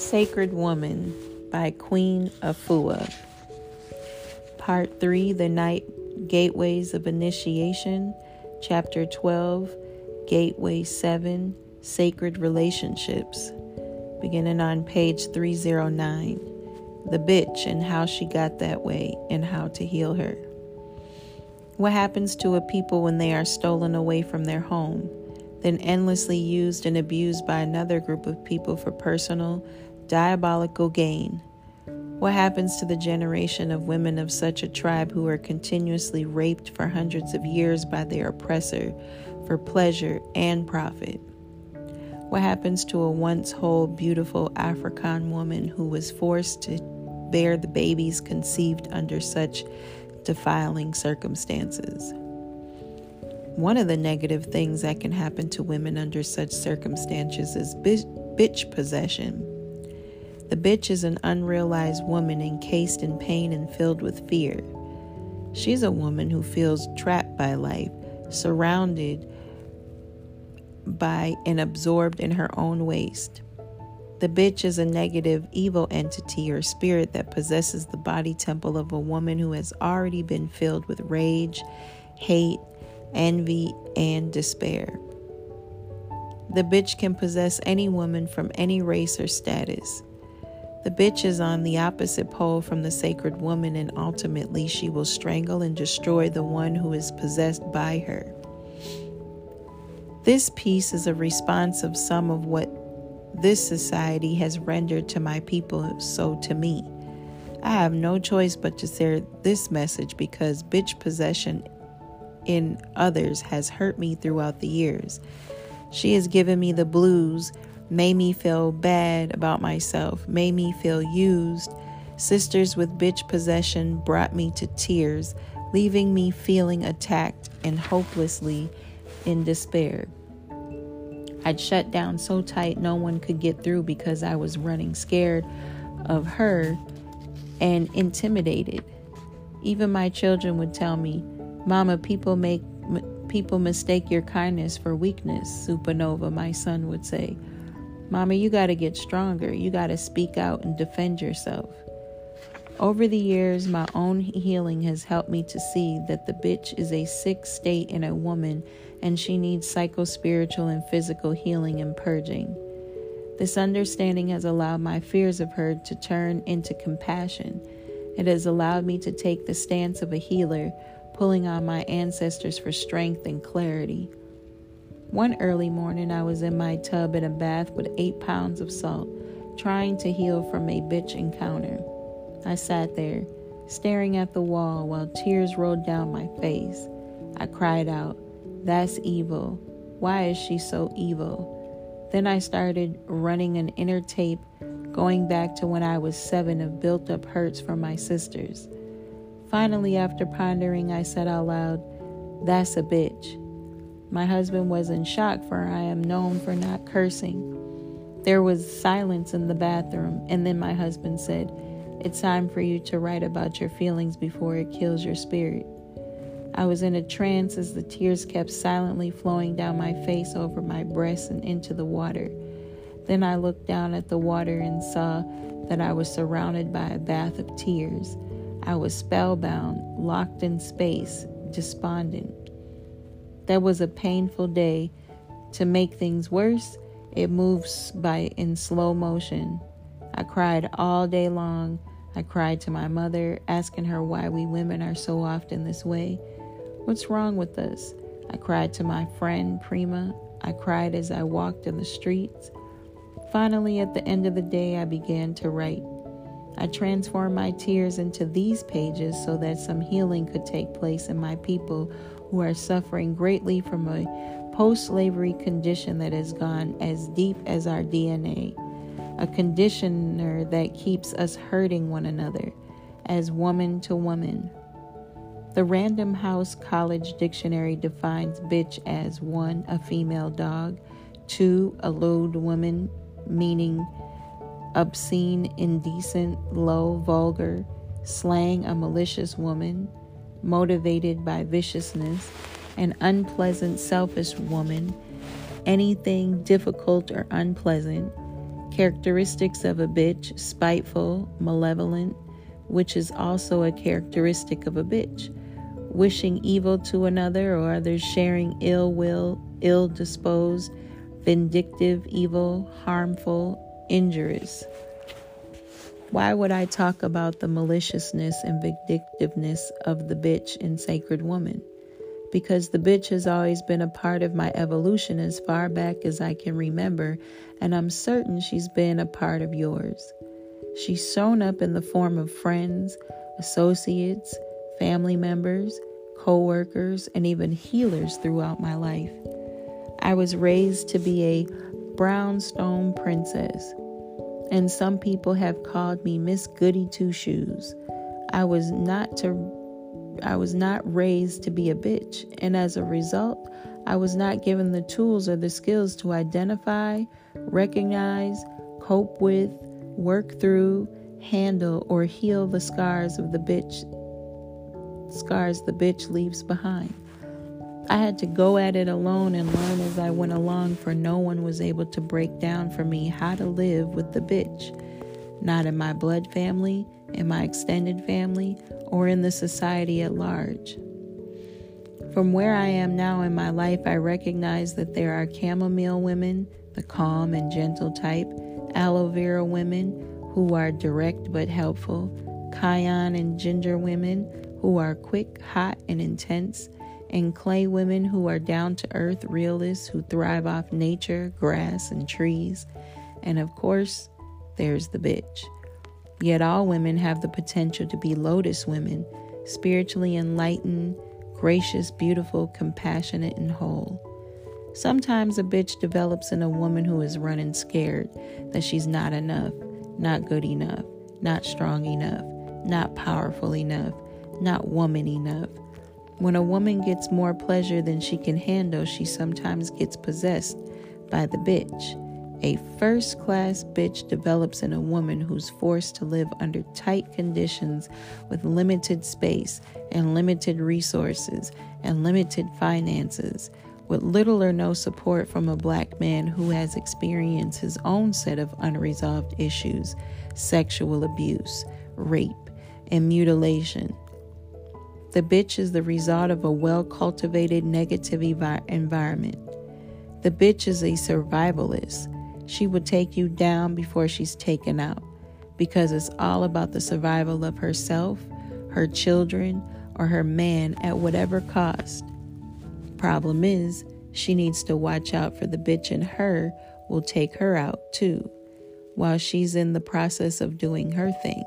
Sacred Woman by Queen Afua. Part 3 The Night Gateways of Initiation, Chapter 12 Gateway 7 Sacred Relationships. Beginning on page 309 The Bitch and How She Got That Way and How to Heal Her. What happens to a people when they are stolen away from their home? then endlessly used and abused by another group of people for personal, diabolical gain. What happens to the generation of women of such a tribe who are continuously raped for hundreds of years by their oppressor for pleasure and profit? What happens to a once whole, beautiful African woman who was forced to bear the babies conceived under such defiling circumstances? One of the negative things that can happen to women under such circumstances is bitch possession. The bitch is an unrealized woman encased in pain and filled with fear. She's a woman who feels trapped by life, surrounded by and absorbed in her own waste. The bitch is a negative, evil entity or spirit that possesses the body temple of a woman who has already been filled with rage, hate, envy, and despair. The bitch can possess any woman from any race or status. The bitch is on the opposite pole from the sacred woman, and ultimately she will strangle and destroy the one who is possessed by her. This piece is a response of some of what this society has rendered to my people, so to me. I have no choice but to share this message because bitch possession in others has hurt me throughout the years. She has given me the blues, made me feel bad about myself, made me feel used. Sisters with bitch possession brought me to tears, leaving me feeling attacked and hopelessly in despair. I'd shut down so tight no one could get through because I was running scared of her and intimidated. Even my children would tell me, Mama, people make people mistake your kindness for weakness, Supernova, my son would say. Mama, you got to get stronger. You got to speak out and defend yourself. Over the years, my own healing has helped me to see that the bitch is a sick state in a woman and she needs psycho-spiritual and physical healing and purging. This understanding has allowed my fears of her to turn into compassion. It has allowed me to take the stance of a healer pulling on my ancestors for strength and clarity. One early morning, I was in my tub in a bath with eight pounds of salt, trying to heal from a bitch encounter. I sat there, staring at the wall while tears rolled down my face. I cried out, That's evil. Why is she so evil? Then I started running an inner tape going back to when I was seven of built up hurts from my sisters. Finally, after pondering, I said out loud, That's a bitch. My husband was in shock, for I am known for not cursing. There was silence in the bathroom, and then my husband said, It's time for you to write about your feelings before it kills your spirit. I was in a trance as the tears kept silently flowing down my face over my breasts and into the water. Then I looked down at the water and saw that I was surrounded by a bath of tears. I was spellbound, locked in space, despondent. That was a painful day. To make things worse, it moves by in slow motion. I cried all day long. I cried to my mother, asking her why we women are so often this way. What's wrong with us? I cried to my friend Prima. I cried as I walked in the streets. Finally, at the end of the day, I began to write. I transformed my tears into these pages so that some healing could take place in my people who are suffering greatly from a post slavery condition that has gone as deep as our DNA, a conditioner that keeps us hurting one another as woman to woman. The Random House College Dictionary defines bitch as one, a female dog, two, a lewd woman, meaning obscene, indecent, low, vulgar, slang a malicious woman, motivated by viciousness, an unpleasant, selfish woman, anything difficult or unpleasant, Characteristics of a bitch spiteful, malevolent, which is also a characteristic of a bitch. Wishing evil to another or others, sharing ill will, ill disposed, vindictive, evil, harmful, injurious. Why would I talk about the maliciousness and vindictiveness of the bitch in Sacred Woman? Because the bitch has always been a part of my evolution as far back as I can remember, and I'm certain she's been a part of yours. She's shown up in the form of friends, associates, family members, co workers, and even healers throughout my life. I was raised to be a brownstone princess, and some people have called me Miss Goody Two Shoes. I was not to I was not raised to be a bitch, and as a result, I was not given the tools or the skills to identify, recognize, cope with, work through, handle, or heal the scars of the bitch scars the bitch leaves behind. I had to go at it alone and learn as I went along, for no one was able to break down for me how to live with the bitch. Not in my blood family, in my extended family, or in the society at large. From where I am now in my life, I recognize that there are chamomile women, the calm and gentle type, aloe vera women who are direct but helpful, cayenne and ginger women who are quick, hot, and intense, and clay women who are down to earth realists who thrive off nature, grass, and trees. And of course, there's the bitch. Yet all women have the potential to be lotus women, spiritually enlightened, gracious, beautiful, compassionate, and whole. Sometimes a bitch develops in a woman who is running scared that she's not enough, not good enough, not strong enough, not powerful enough, not woman enough. When a woman gets more pleasure than she can handle, she sometimes gets possessed by the bitch. A first class bitch develops in a woman who's forced to live under tight conditions with limited space and limited resources and limited finances, with little or no support from a black man who has experienced his own set of unresolved issues sexual abuse, rape, and mutilation. The bitch is the result of a well cultivated negative evi- environment. The bitch is a survivalist. She will take you down before she's taken out because it's all about the survival of herself, her children, or her man at whatever cost. Problem is, she needs to watch out for the bitch in her will take her out too, while she's in the process of doing her thing.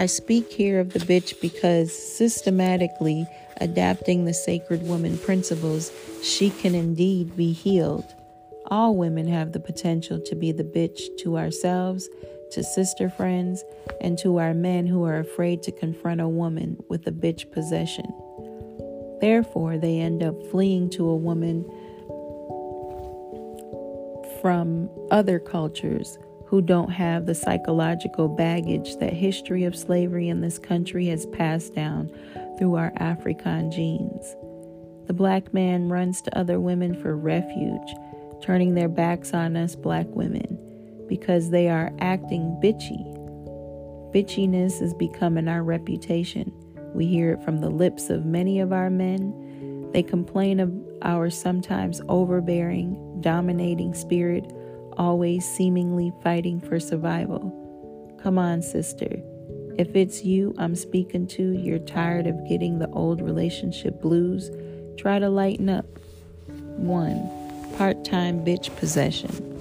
I speak here of the bitch because systematically adapting the sacred woman principles, she can indeed be healed. All women have the potential to be the bitch to ourselves, to sister friends, and to our men who are afraid to confront a woman with a bitch possession. Therefore, they end up fleeing to a woman from other cultures who don't have the psychological baggage that history of slavery in this country has passed down through our African genes. The black man runs to other women for refuge, turning their backs on us black women because they are acting bitchy. Bitchiness is becoming our reputation. We hear it from the lips of many of our men. They complain of our sometimes overbearing, dominating spirit always seemingly fighting for survival. Come on, sister. If it's you I'm speaking to, you're tired of getting the old relationship blues, try to lighten up. 1. Part time bitch possession.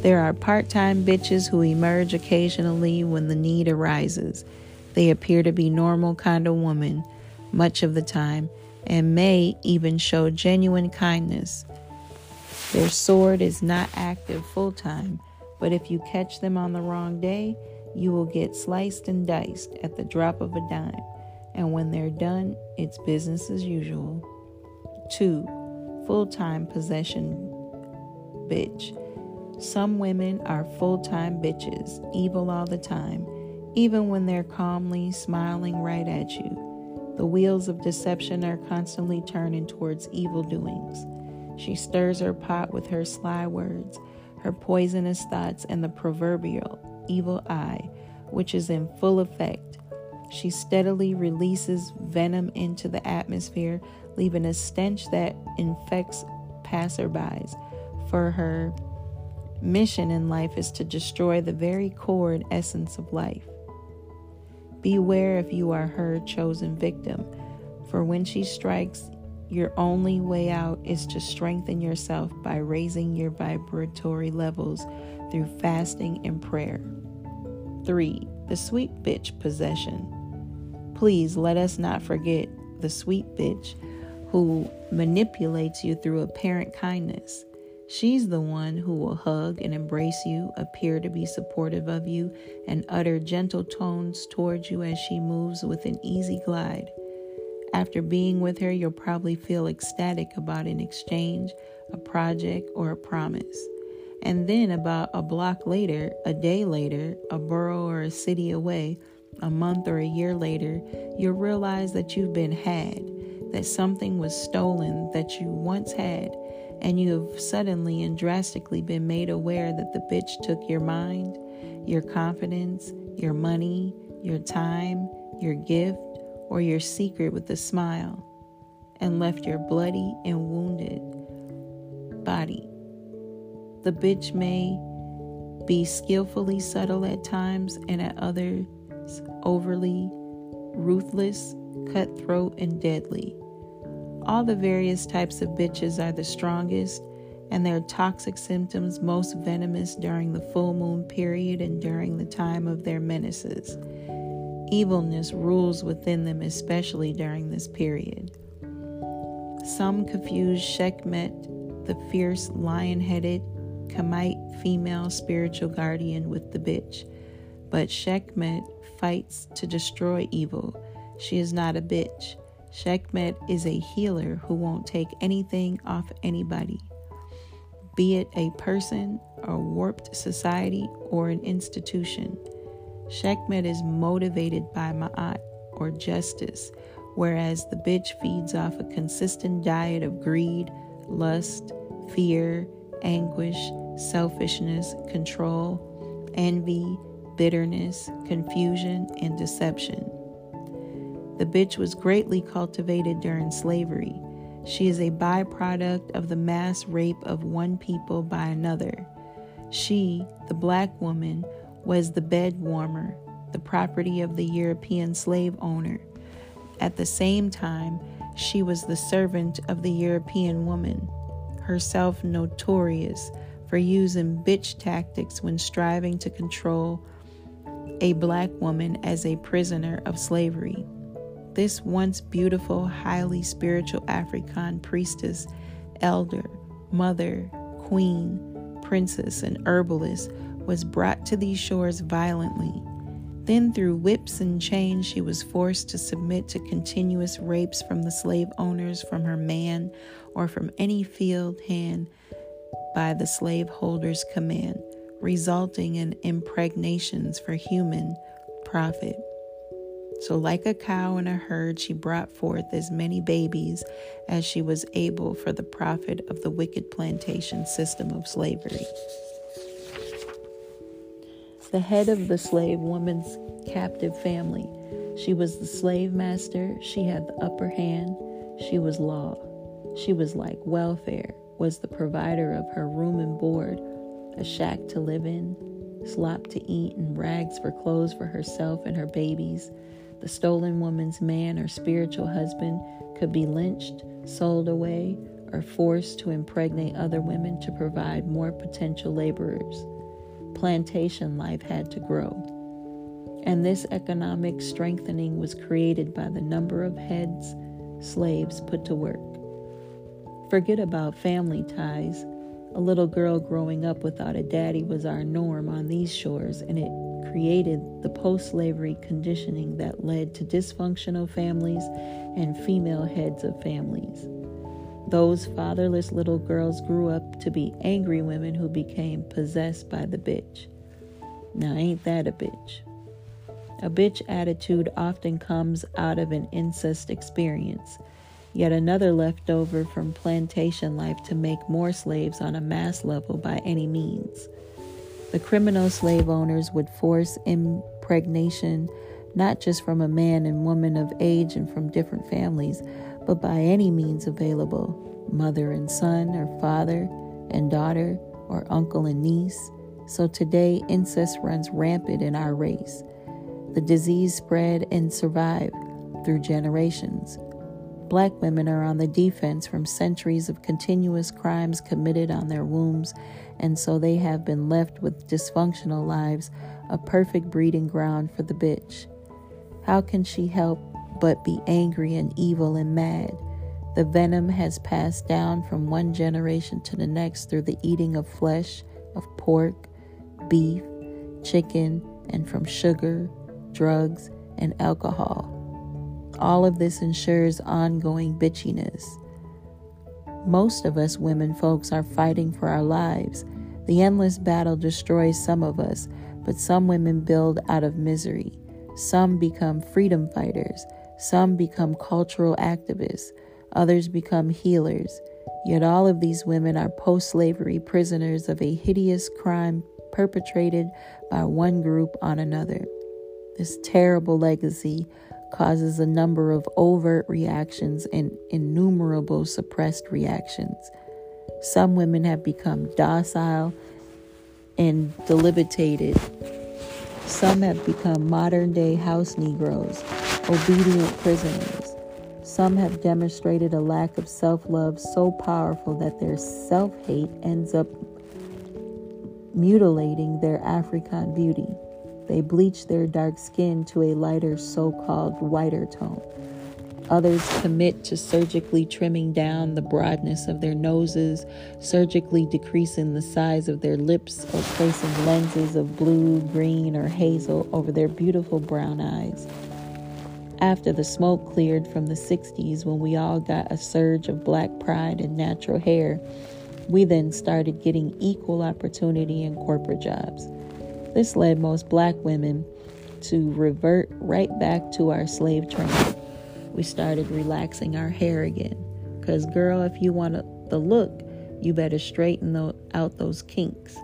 There are part time bitches who emerge occasionally when the need arises. They appear to be normal kind of woman much of the time and may even show genuine kindness. Their sword is not active full time, but if you catch them on the wrong day, you will get sliced and diced at the drop of a dime. And when they're done, it's business as usual. 2. Full time possession bitch. Some women are full time bitches, evil all the time, even when they're calmly smiling right at you. The wheels of deception are constantly turning towards evil doings. She stirs her pot with her sly words, her poisonous thoughts, and the proverbial evil eye, which is in full effect. She steadily releases venom into the atmosphere, leaving a stench that infects passerbys. For her mission in life is to destroy the very core and essence of life. Beware if you are her chosen victim, for when she strikes, your only way out is to strengthen yourself by raising your vibratory levels through fasting and prayer. 3. The sweet bitch possession. Please let us not forget the sweet bitch who manipulates you through apparent kindness. She's the one who will hug and embrace you, appear to be supportive of you, and utter gentle tones towards you as she moves with an easy glide. After being with her, you'll probably feel ecstatic about an exchange, a project, or a promise. And then, about a block later, a day later, a borough or a city away, a month or a year later, you'll realize that you've been had, that something was stolen that you once had, and you have suddenly and drastically been made aware that the bitch took your mind, your confidence, your money, your time, your gift, or your secret with a smile and left your bloody and wounded body. The bitch may be skillfully subtle at times and at others overly ruthless, cutthroat, and deadly. All the various types of bitches are the strongest and their toxic symptoms most venomous during the full moon period and during the time of their menses. Evilness rules within them, especially during this period. Some confuse Sekhmet, the fierce, lion headed, Kamite female spiritual guardian, with the bitch. But Sekhmet fights to destroy evil. She is not a bitch. Sekhmet is a healer who won't take anything off anybody, be it a person, a warped society, or an institution. Sekhmet is motivated by ma'at, or justice, whereas the bitch feeds off a consistent diet of greed, lust, fear, anguish, selfishness, control, envy, bitterness, confusion, and deception. The bitch was greatly cultivated during slavery. She is a byproduct of the mass rape of one people by another. She, the black woman, was the bed warmer, the property of the European slave owner. At the same time, she was the servant of the European woman, herself notorious for using bitch tactics when striving to control a black woman as a prisoner of slavery. This once beautiful, highly spiritual African priestess, elder, mother, queen, princess, and herbalist was brought to these shores violently. Then, through whips and chains, she was forced to submit to continuous rapes from the slave owners, from her man, or from any field hand by the slaveholder's command, resulting in impregnations for human profit. So, like a cow in a herd, she brought forth as many babies as she was able for the profit of the wicked plantation system of slavery the head of the slave woman's captive family. She was the slave master. She had the upper hand. She was law. She was like welfare, was the provider of her room and board, a shack to live in, slop to eat, and rags for clothes for herself and her babies. The stolen woman's man or spiritual husband could be lynched, sold away, or forced to impregnate other women to provide more potential laborers plantation life had to grow. And this economic strengthening was created by the number of heads slaves put to work. Forget about family ties. A little girl growing up without a daddy was our norm on these shores, and it created the post slavery conditioning that led to dysfunctional families and female heads of families. Those fatherless little girls grew up to be angry women who became possessed by the bitch. Now, ain't that a bitch? A bitch attitude often comes out of an incest experience. yet another leftover from plantation life to make more slaves on a mass level by any means. The criminal slave owners would force impregnation not just from a man and woman of age and from different families, but by any means available mother and son, or father and daughter, or uncle and niece. So today, incest runs rampant in our race. The disease spread and survived through generations. Black women are on the defense from centuries of continuous crimes committed on their wombs, and so they have been left with dysfunctional lives, a perfect breeding ground for the bitch. How can she help but be angry and evil and mad? The venom has passed down from one generation to the next through the eating of flesh, of pork, beef, chicken, and from sugar, drugs, and alcohol. All of this ensures ongoing bitchiness. Most of us women folks are fighting for our lives. The endless battle destroys some of us, but some women build out of misery. Some become freedom fighters. Some become cultural activists. Others become healers. Yet all of these women are post slavery prisoners of a hideous crime perpetrated by one group on another. This terrible legacy causes a number of overt reactions and innumerable suppressed reactions. Some women have become docile and debilitated. Some have become modern day house Negroes, obedient prisoners. Some have demonstrated a lack of self love so powerful that their self hate ends up mutilating their African beauty. They bleach their dark skin to a lighter, so called whiter tone. Others commit to surgically trimming down the broadness of their noses, surgically decreasing the size of their lips, or placing lenses of blue, green, or hazel over their beautiful brown eyes. After the smoke cleared from the 60s, when we all got a surge of black pride and natural hair, we then started getting equal opportunity in corporate jobs. This led most black women to revert right back to our slave training. We started relaxing our hair again. Because, girl, if you want the look, you better straighten out those kinks.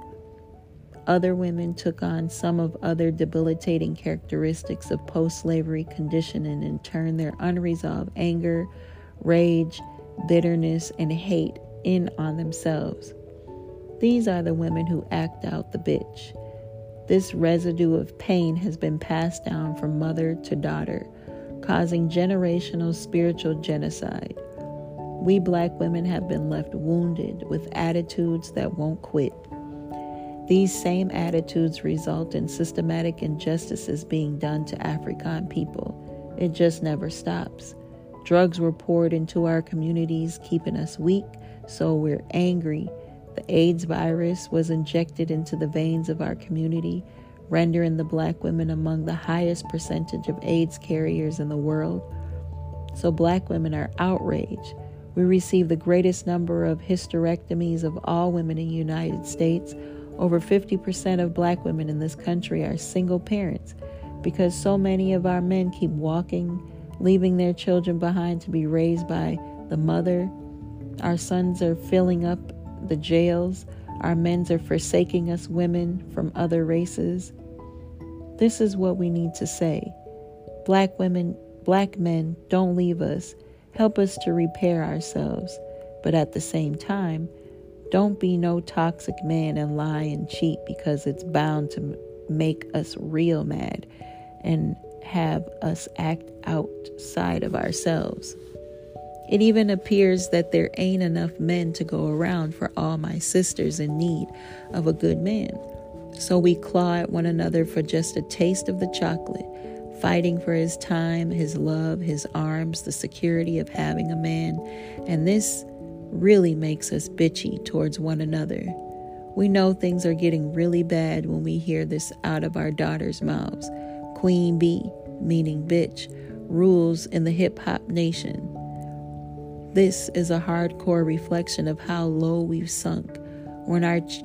Other women took on some of other debilitating characteristics of post slavery conditioning and turned their unresolved anger, rage, bitterness, and hate in on themselves. These are the women who act out the bitch. This residue of pain has been passed down from mother to daughter, causing generational spiritual genocide. We black women have been left wounded with attitudes that won't quit. These same attitudes result in systematic injustices being done to African people. It just never stops. Drugs were poured into our communities, keeping us weak, so we're angry the AIDS virus was injected into the veins of our community, rendering the black women among the highest percentage of AIDS carriers in the world. So, black women are outraged. We receive the greatest number of hysterectomies of all women in the United States. Over 50% of black women in this country are single parents because so many of our men keep walking, leaving their children behind to be raised by the mother. Our sons are filling up the jails. Our men are forsaking us women from other races. This is what we need to say. Black women, black men, don't leave us. Help us to repair ourselves. But at the same time, don't be no toxic man and lie and cheat because it's bound to make us real mad and have us act outside of ourselves. It even appears that there ain't enough men to go around for all my sisters in need of a good man. So we claw at one another for just a taste of the chocolate, fighting for his time, his love, his arms, the security of having a man. And this really makes us bitchy towards one another. We know things are getting really bad when we hear this out of our daughters' mouths. Queen Bee, meaning bitch, rules in the hip hop nation. This is a hardcore reflection of how low we've sunk when our ch-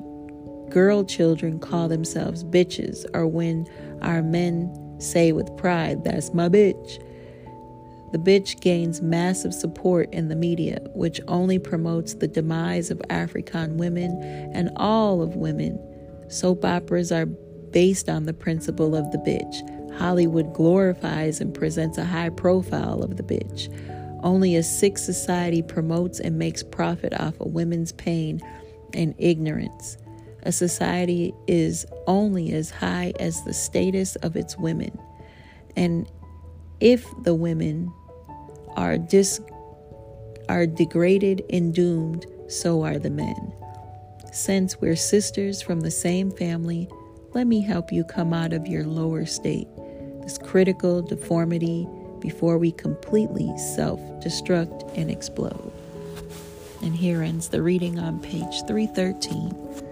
girl children call themselves bitches or when our men say with pride, That's my bitch. The bitch gains massive support in the media, which only promotes the demise of African women and all of women. Soap operas are based on the principle of the bitch. Hollywood glorifies and presents a high profile of the bitch. Only a sick society promotes and makes profit off of women's pain and ignorance. A society is only as high as the status of its women. And if the women are dis are degraded and doomed, so are the men. Since we're sisters from the same family, let me help you come out of your lower state, this critical deformity, before we completely self destruct and explode. And here ends the reading on page 313.